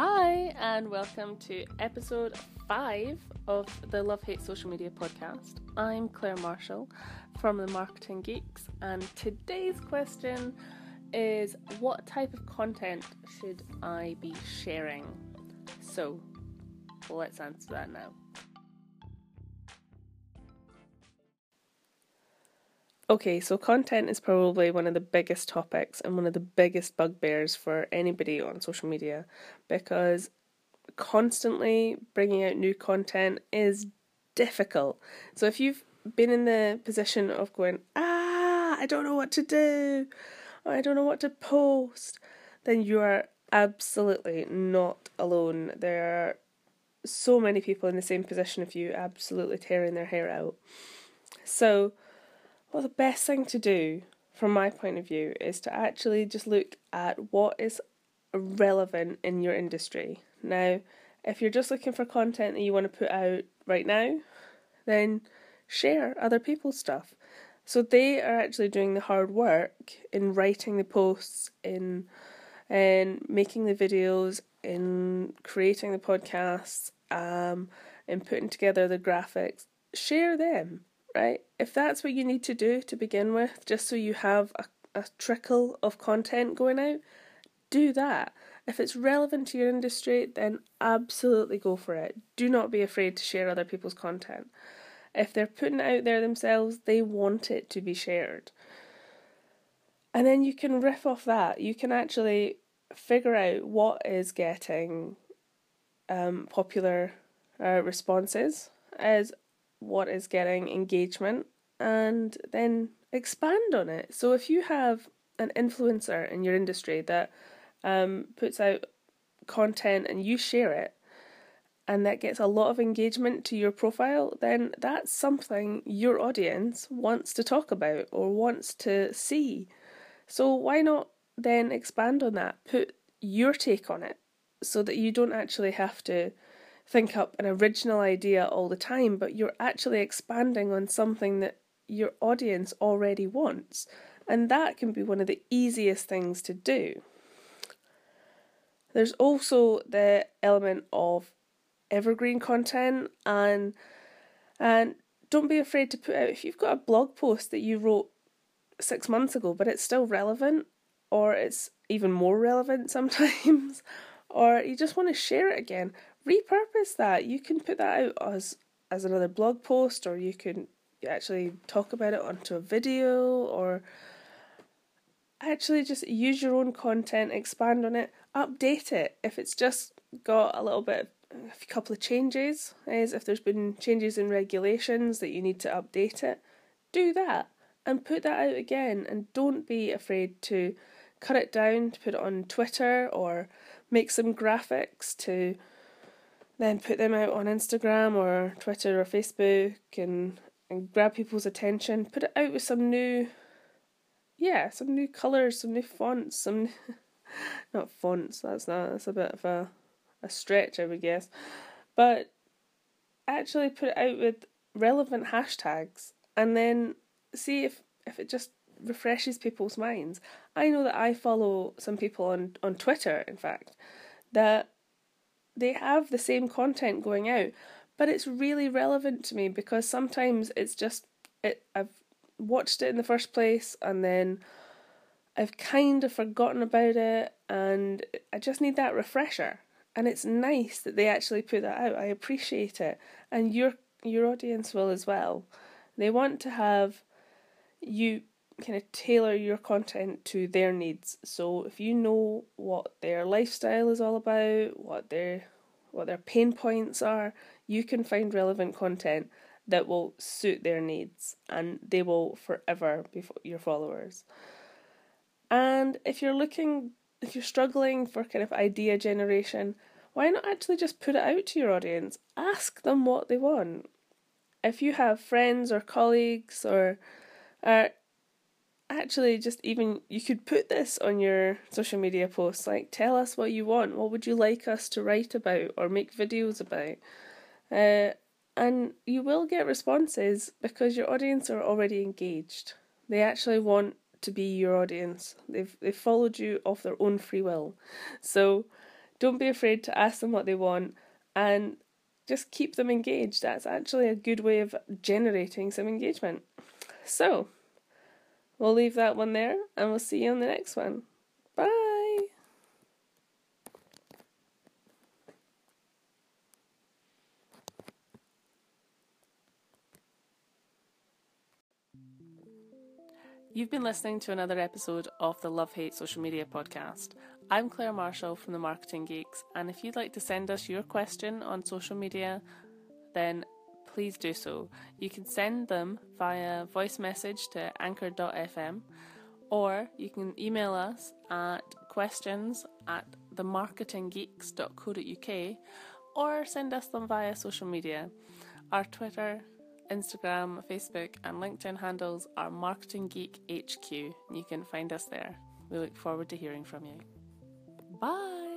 Hi, and welcome to episode five of the Love Hate Social Media podcast. I'm Claire Marshall from the Marketing Geeks, and today's question is what type of content should I be sharing? So, let's answer that now. Okay, so content is probably one of the biggest topics and one of the biggest bugbears for anybody on social media because constantly bringing out new content is difficult. So if you've been in the position of going, ah, I don't know what to do, I don't know what to post, then you are absolutely not alone. There are so many people in the same position of you, absolutely tearing their hair out. So, well, the best thing to do, from my point of view, is to actually just look at what is relevant in your industry. Now, if you're just looking for content that you want to put out right now, then share other people's stuff. So they are actually doing the hard work in writing the posts, in in making the videos, in creating the podcasts, um, in putting together the graphics. Share them right? If that's what you need to do to begin with, just so you have a, a trickle of content going out, do that. If it's relevant to your industry, then absolutely go for it. Do not be afraid to share other people's content. If they're putting it out there themselves, they want it to be shared. And then you can riff off that. You can actually figure out what is getting um, popular uh, responses as what is getting engagement and then expand on it. So if you have an influencer in your industry that um, puts out content and you share it and that gets a lot of engagement to your profile, then that's something your audience wants to talk about or wants to see. So why not then expand on that? Put your take on it so that you don't actually have to think up an original idea all the time, but you're actually expanding on something that your audience already wants. And that can be one of the easiest things to do. There's also the element of evergreen content and and don't be afraid to put out if you've got a blog post that you wrote six months ago but it's still relevant or it's even more relevant sometimes or you just want to share it again repurpose that. You can put that out as as another blog post, or you can actually talk about it onto a video, or actually just use your own content, expand on it, update it. If it's just got a little bit, a couple of changes, as if there's been changes in regulations that you need to update it, do that and put that out again. And don't be afraid to cut it down, to put it on Twitter or make some graphics to then put them out on Instagram or Twitter or Facebook and and grab people's attention. Put it out with some new, yeah, some new colours, some new fonts, some not fonts. That's not that's a bit of a a stretch, I would guess, but actually put it out with relevant hashtags and then see if if it just refreshes people's minds. I know that I follow some people on on Twitter, in fact, that they have the same content going out, but it's really relevant to me because sometimes it's just it I've watched it in the first place and then I've kind of forgotten about it and I just need that refresher. And it's nice that they actually put that out. I appreciate it. And your your audience will as well. They want to have you kind of tailor your content to their needs. So if you know what their lifestyle is all about, what their what their pain points are, you can find relevant content that will suit their needs and they will forever be your followers. And if you're looking if you're struggling for kind of idea generation, why not actually just put it out to your audience? Ask them what they want. If you have friends or colleagues or uh, actually just even you could put this on your social media posts like tell us what you want what would you like us to write about or make videos about uh, and you will get responses because your audience are already engaged they actually want to be your audience they've they've followed you of their own free will so Don't be afraid to ask them what they want and just keep them engaged. That's actually a good way of generating some engagement. So, we'll leave that one there and we'll see you on the next one. Bye. You've been listening to another episode of the Love Hate Social Media podcast. I'm Claire Marshall from the Marketing Geeks, and if you'd like to send us your question on social media, then please do so. You can send them via voice message to anchor.fm or you can email us at questions at themarketinggeeks.co.uk or send us them via social media. Our Twitter, Instagram, Facebook, and LinkedIn handles are Marketing Geek HQ. You can find us there. We look forward to hearing from you. Bye.